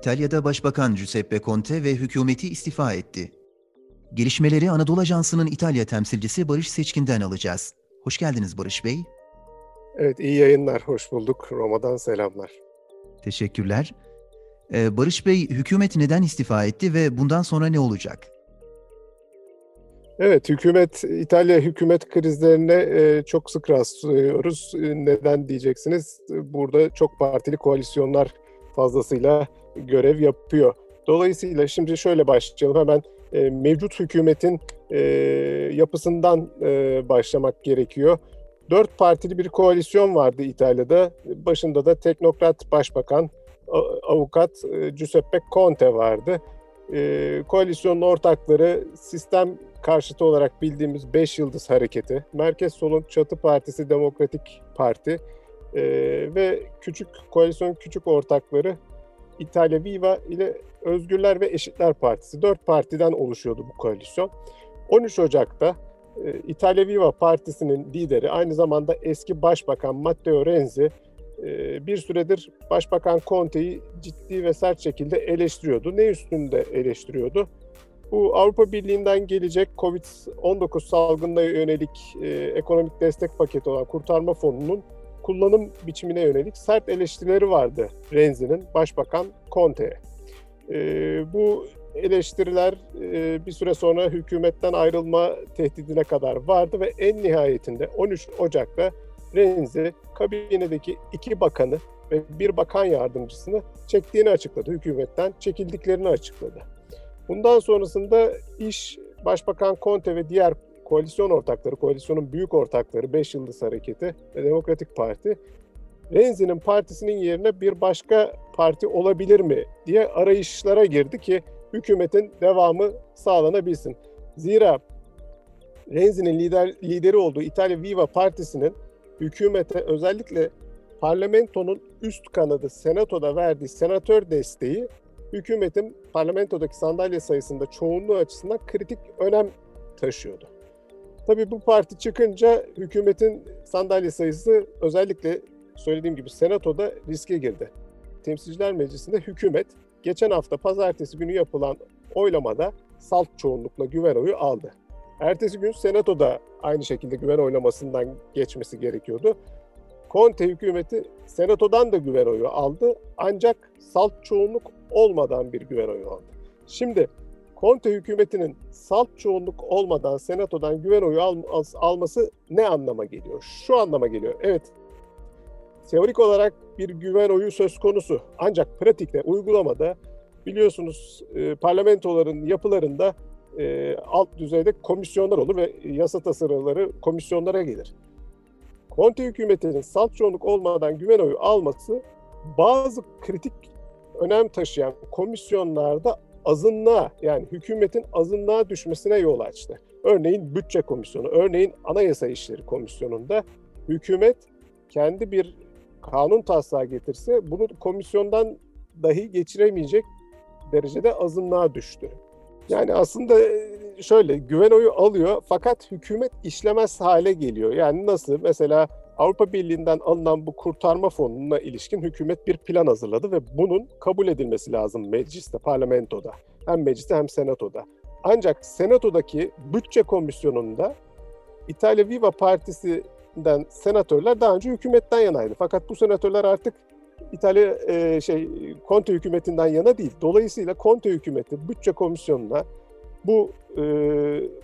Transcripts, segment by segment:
İtalya'da Başbakan Giuseppe Conte ve hükümeti istifa etti. Gelişmeleri Anadolu Ajansı'nın İtalya temsilcisi Barış Seçkin'den alacağız. Hoş geldiniz Barış Bey. Evet, iyi yayınlar. Hoş bulduk. Roma'dan selamlar. Teşekkürler. Ee, Barış Bey, hükümet neden istifa etti ve bundan sonra ne olacak? Evet, hükümet, İtalya hükümet krizlerine e, çok sık rastlıyoruz. E, neden diyeceksiniz? Burada çok partili koalisyonlar fazlasıyla görev yapıyor. Dolayısıyla şimdi şöyle başlayalım. Hemen e, mevcut hükümetin e, yapısından e, başlamak gerekiyor. Dört partili bir koalisyon vardı İtalya'da. Başında da teknokrat başbakan, avukat e, Giuseppe Conte vardı. E, koalisyonun ortakları sistem karşıtı olarak bildiğimiz Beş Yıldız Hareketi, Merkez Solun Çatı Partisi Demokratik Parti e, ve küçük koalisyon küçük ortakları İtalya Viva ile Özgürler ve Eşitler Partisi. Dört partiden oluşuyordu bu koalisyon. 13 Ocak'ta e, İtalya Viva Partisi'nin lideri, aynı zamanda eski Başbakan Matteo Renzi, e, bir süredir Başbakan Conte'yi ciddi ve sert şekilde eleştiriyordu. Ne üstünde eleştiriyordu? Bu Avrupa Birliği'nden gelecek COVID-19 salgınına yönelik e, ekonomik destek paketi olan kurtarma fonunun kullanım biçimine yönelik sert eleştirileri vardı Renzi'nin Başbakan Conte'ye. E, bu eleştiriler e, bir süre sonra hükümetten ayrılma tehdidine kadar vardı ve en nihayetinde 13 Ocak'ta Renzi kabinedeki iki bakanı ve bir bakan yardımcısını çektiğini açıkladı. Hükümetten çekildiklerini açıkladı. Bundan sonrasında iş Başbakan Conte ve diğer koalisyon ortakları, koalisyonun büyük ortakları Beş Yıldız Hareketi ve Demokratik Parti Renzi'nin partisinin yerine bir başka parti olabilir mi diye arayışlara girdi ki hükümetin devamı sağlanabilsin. Zira Renzi'nin lider, lideri olduğu İtalya Viva Partisi'nin hükümete özellikle parlamentonun üst kanadı senatoda verdiği senatör desteği hükümetin parlamentodaki sandalye sayısında çoğunluğu açısından kritik önem taşıyordu. Tabii bu parti çıkınca hükümetin sandalye sayısı özellikle söylediğim gibi senatoda riske girdi. Temsilciler Meclisi'nde hükümet geçen hafta pazartesi günü yapılan oylamada salt çoğunlukla güven oyu aldı. Ertesi gün senatoda aynı şekilde güven oylamasından geçmesi gerekiyordu. Conte hükümeti senatodan da güven oyu aldı ancak salt çoğunluk olmadan bir güven oyu aldı. Şimdi Conte hükümetinin salt çoğunluk olmadan senatodan güven oyu al, alması ne anlama geliyor? Şu anlama geliyor. Evet teorik olarak bir güven oyu söz konusu. Ancak pratikte, uygulamada biliyorsunuz e, parlamentoların yapılarında e, alt düzeyde komisyonlar olur ve yasa tasarıları komisyonlara gelir. Conte hükümetinin salt çoğunluk olmadan güven oyu alması bazı kritik önem taşıyan komisyonlarda azınlığa yani hükümetin azınlığa düşmesine yol açtı. Örneğin bütçe komisyonu, örneğin anayasa işleri komisyonunda hükümet kendi bir kanun taslağı getirse bunu komisyondan dahi geçiremeyecek derecede azınlığa düştü. Yani aslında e, şöyle güven oyu alıyor fakat hükümet işlemez hale geliyor. Yani nasıl? Mesela Avrupa Birliği'nden alınan bu kurtarma fonuna ilişkin hükümet bir plan hazırladı ve bunun kabul edilmesi lazım mecliste, parlamentoda. Hem mecliste hem senatoda. Ancak senatodaki bütçe komisyonunda İtalya Viva Partisi'nden senatörler daha önce hükümetten yanaydı. Fakat bu senatörler artık İtalya e, şey Conte hükümetinden yana değil. Dolayısıyla Conte hükümeti bütçe komisyonuna bu e,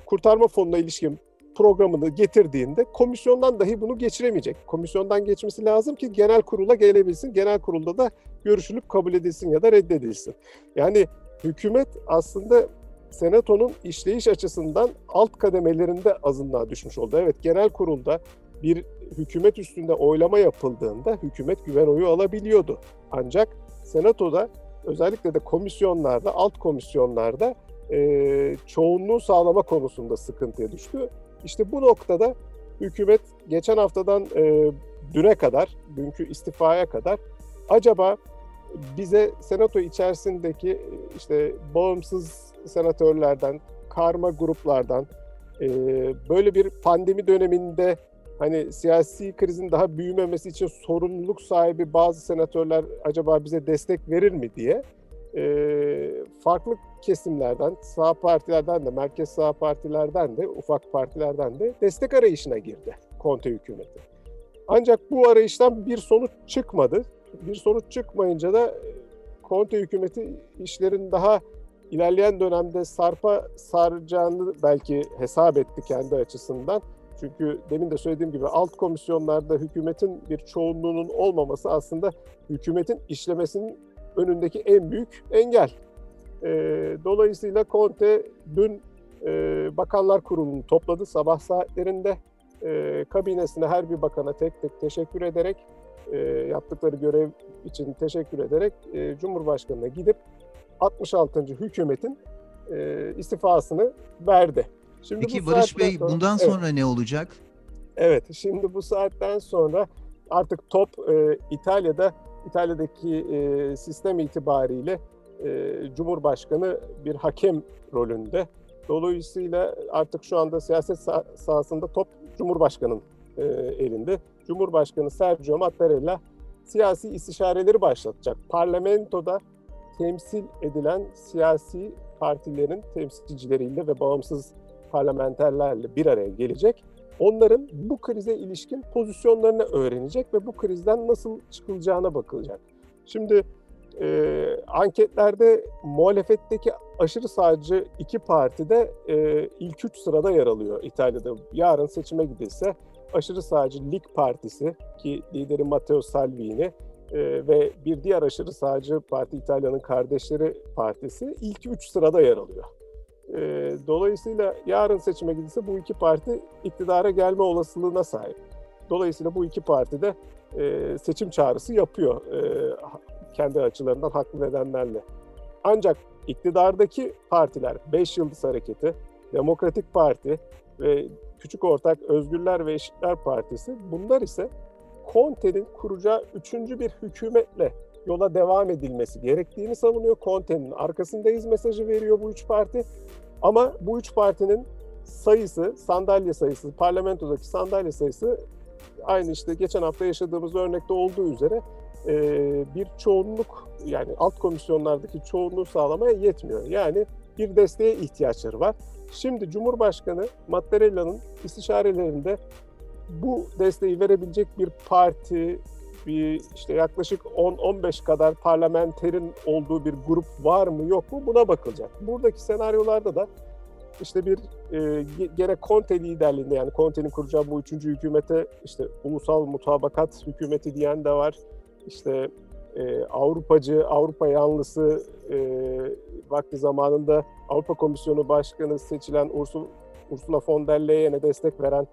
kurtarma fonuna ilişkin programını getirdiğinde komisyondan dahi bunu geçiremeyecek. Komisyondan geçmesi lazım ki genel kurula gelebilsin. Genel kurulda da görüşülüp kabul edilsin ya da reddedilsin. Yani hükümet aslında senatonun işleyiş açısından alt kademelerinde azınlığa düşmüş oldu. Evet genel kurulda bir hükümet üstünde oylama yapıldığında hükümet güven oyu alabiliyordu. Ancak senatoda özellikle de komisyonlarda, alt komisyonlarda e, çoğunluğu sağlama konusunda sıkıntıya düştü. İşte bu noktada hükümet geçen haftadan e, düne kadar, dünkü istifaya kadar acaba bize senato içerisindeki işte bağımsız senatörlerden, karma gruplardan e, böyle bir pandemi döneminde hani siyasi krizin daha büyümemesi için sorumluluk sahibi bazı senatörler acaba bize destek verir mi diye e, farklı kesimlerden, sağ partilerden de, merkez sağ partilerden de, ufak partilerden de destek arayışına girdi Conte hükümeti. Ancak bu arayıştan bir sonuç çıkmadı. Bir sonuç çıkmayınca da Conte hükümeti işlerin daha ilerleyen dönemde sarpa saracağını belki hesap etti kendi açısından. Çünkü demin de söylediğim gibi alt komisyonlarda hükümetin bir çoğunluğunun olmaması aslında hükümetin işlemesinin önündeki en büyük engel. E, dolayısıyla Conte dün e, Bakanlar Kurulu'nu topladı sabah saatlerinde. E, kabinesine her bir bakana tek tek teşekkür ederek, e, yaptıkları görev için teşekkür ederek e, Cumhurbaşkanı'na gidip 66. hükümetin e, istifasını verdi. Şimdi Peki Barış Bey sonra, bundan sonra evet, ne olacak? Evet, şimdi bu saatten sonra artık top e, İtalya'da İtalya'daki e, sistem itibariyle e, Cumhurbaşkanı bir hakem rolünde. Dolayısıyla artık şu anda siyaset sah- sahasında top Cumhurbaşkanı'nın e, elinde. Cumhurbaşkanı Sergio Mattarella siyasi istişareleri başlatacak. Parlamentoda temsil edilen siyasi partilerin temsilcileriyle ve bağımsız parlamenterlerle bir araya gelecek onların bu krize ilişkin pozisyonlarını öğrenecek ve bu krizden nasıl çıkılacağına bakılacak. Şimdi e, anketlerde muhalefetteki aşırı sağcı iki parti de e, ilk üç sırada yer alıyor İtalya'da. Yarın seçime gidilse aşırı sağcı Lig Partisi ki lideri Matteo Salvini e, ve bir diğer aşırı sağcı parti İtalya'nın Kardeşleri Partisi ilk üç sırada yer alıyor. E, dolayısıyla yarın seçime gidilse bu iki parti iktidara gelme olasılığına sahip. Dolayısıyla bu iki parti de e, seçim çağrısı yapıyor e, kendi açılarından haklı nedenlerle. Ancak iktidardaki partiler, Beş Yıldız Hareketi, Demokratik Parti ve Küçük Ortak Özgürler ve Eşitler Partisi bunlar ise Conte'nin kuracağı üçüncü bir hükümetle yola devam edilmesi gerektiğini savunuyor. Conte'nin arkasındayız mesajı veriyor bu üç parti. Ama bu üç partinin sayısı, sandalye sayısı, parlamentodaki sandalye sayısı aynı işte geçen hafta yaşadığımız örnekte olduğu üzere bir çoğunluk yani alt komisyonlardaki çoğunluğu sağlamaya yetmiyor. Yani bir desteğe ihtiyaçları var. Şimdi Cumhurbaşkanı Mattarella'nın istişarelerinde bu desteği verebilecek bir parti, bir işte yaklaşık 10-15 kadar parlamenterin olduğu bir grup var mı yok mu buna bakılacak. Buradaki senaryolarda da işte bir e, gerek Conte liderliğinde yani Conte'nin kuracağı bu üçüncü hükümete işte ulusal mutabakat hükümeti diyen de var. İşte e, Avrupacı, Avrupa yanlısı e, vakti zamanında Avrupa Komisyonu Başkanı seçilen Ursula, von der Leyen'e destek veren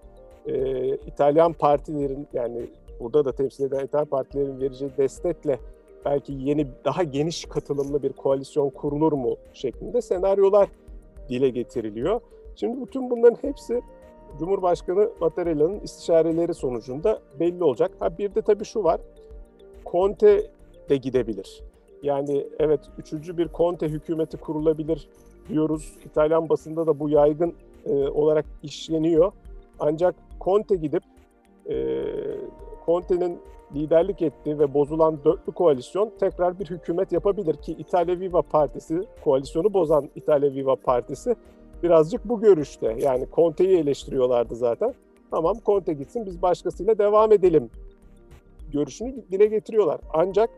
e, İtalyan partilerin yani burada da temsil eden İtalyan partilerin vereceği destekle belki yeni daha geniş katılımlı bir koalisyon kurulur mu şeklinde senaryolar dile getiriliyor. Şimdi bütün bunların hepsi Cumhurbaşkanı Mattarella'nın istişareleri sonucunda belli olacak. Ha bir de tabii şu var. Conte de gidebilir. Yani evet üçüncü bir Conte hükümeti kurulabilir diyoruz. İtalyan basında da bu yaygın e, olarak işleniyor. Ancak Conte gidip e, Conte'nin liderlik ettiği ve bozulan dörtlü koalisyon tekrar bir hükümet yapabilir ki İtalya Viva Partisi, koalisyonu bozan İtalya Viva Partisi birazcık bu görüşte. Yani Conte'yi eleştiriyorlardı zaten. Tamam Conte gitsin biz başkasıyla devam edelim görüşünü dile getiriyorlar. Ancak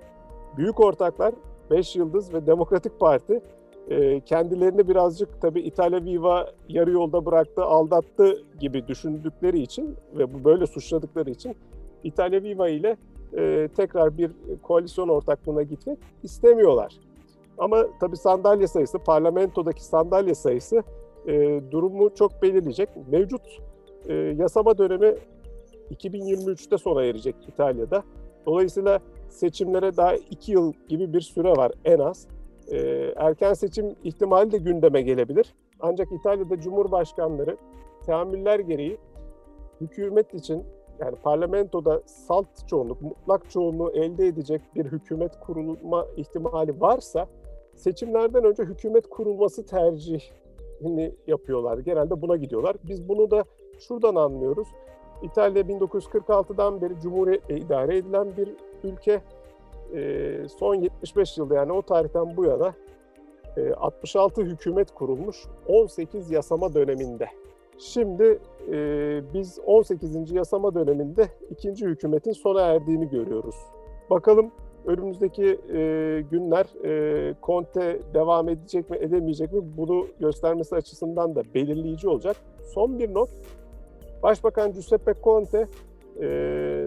büyük ortaklar 5 Yıldız ve Demokratik Parti e, kendilerini birazcık tabii İtalya Viva yarı yolda bıraktı, aldattı gibi düşündükleri için ve bu böyle suçladıkları için İtalya Viva ile e, tekrar bir koalisyon ortaklığına gitmek istemiyorlar. Ama tabii sandalye sayısı, parlamentodaki sandalye sayısı e, durumu çok belirleyecek. Mevcut yasama dönemi 2023'te sona erecek İtalya'da. Dolayısıyla seçimlere daha iki yıl gibi bir süre var en az. E, erken seçim ihtimali de gündeme gelebilir. Ancak İtalya'da cumhurbaşkanları teamüller gereği hükümet için yani parlamentoda salt çoğunluk, mutlak çoğunluğu elde edecek bir hükümet kurulma ihtimali varsa seçimlerden önce hükümet kurulması tercihini yapıyorlar. Genelde buna gidiyorlar. Biz bunu da şuradan anlıyoruz. İtalya 1946'dan beri cumhuriyetle idare edilen bir ülke. e, son 75 yılda yani o tarihten bu yana e, 66 hükümet kurulmuş 18 yasama döneminde. Şimdi e, biz 18. yasama döneminde ikinci hükümetin sona erdiğini görüyoruz. Bakalım önümüzdeki e, günler e, Conte devam edecek mi edemeyecek mi bunu göstermesi açısından da belirleyici olacak. Son bir not. Başbakan Giuseppe Conte e,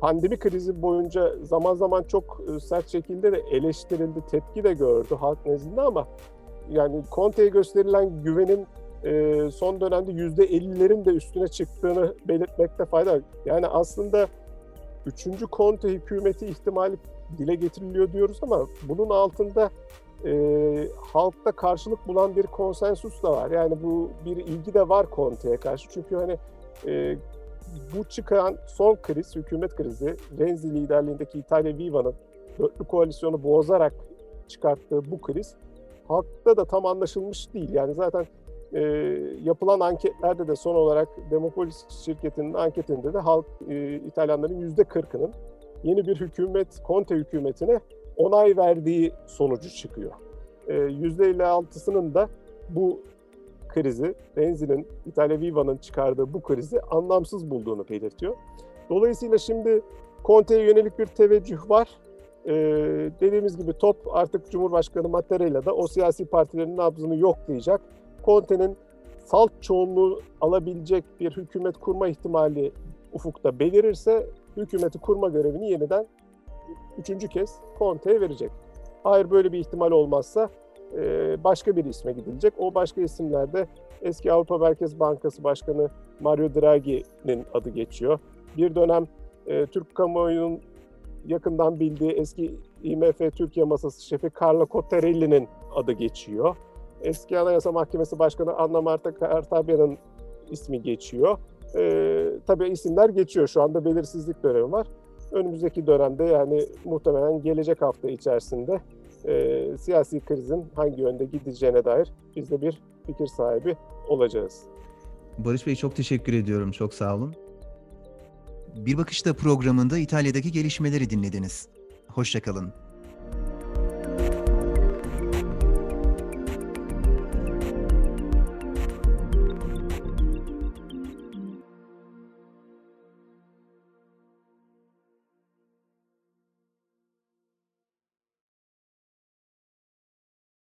pandemi krizi boyunca zaman zaman çok e, sert şekilde de eleştirildi, tepki de gördü halk nezdinde ama yani Conte'ye gösterilen güvenin e, son dönemde yüzde 50'lerin de üstüne çıktığını belirtmekte fayda var. Yani aslında üçüncü Conte hükümeti ihtimali dile getiriliyor diyoruz ama bunun altında e, halkta karşılık bulan bir konsensus da var. Yani bu bir ilgi de var Conte'ye karşı. Çünkü hani e, bu çıkan son kriz, hükümet krizi, Renzi liderliğindeki İtalya Viva'nın dörtlü koalisyonu bozarak çıkarttığı bu kriz halkta da tam anlaşılmış değil. Yani zaten e, yapılan anketlerde de son olarak Demopolis şirketinin anketinde de halk e, İtalyanların yüzde kırkının yeni bir hükümet, Conte hükümetine onay verdiği sonucu çıkıyor. Yüzde 56'sının da bu krizi, Renzi'nin, İtalya Viva'nın çıkardığı bu krizi anlamsız bulduğunu belirtiyor. Dolayısıyla şimdi Conte'ye yönelik bir teveccüh var. Ee, dediğimiz gibi top artık Cumhurbaşkanı Mattarella da o siyasi partilerin nabzını yoklayacak. Conte'nin salt çoğunluğu alabilecek bir hükümet kurma ihtimali ufukta belirirse hükümeti kurma görevini yeniden üçüncü kez Conte'ye verecek. Hayır böyle bir ihtimal olmazsa başka bir isme gidilecek. O başka isimlerde eski Avrupa Merkez Bankası Başkanı Mario Draghi'nin adı geçiyor. Bir dönem Türk kamuoyunun yakından bildiği eski IMF Türkiye Masası şefi Carlo Cottarelli'nin adı geçiyor. Eski Anayasa Mahkemesi Başkanı Anna Marta Kartabya'nın ismi geçiyor. Ee, tabii isimler geçiyor. Şu anda belirsizlik dönemi var. Önümüzdeki dönemde yani muhtemelen gelecek hafta içerisinde e, siyasi krizin hangi yönde gideceğine dair biz de bir fikir sahibi olacağız. Barış Bey çok teşekkür ediyorum. Çok sağ olun. Bir Bakışta programında İtalya'daki gelişmeleri dinlediniz. Hoşçakalın.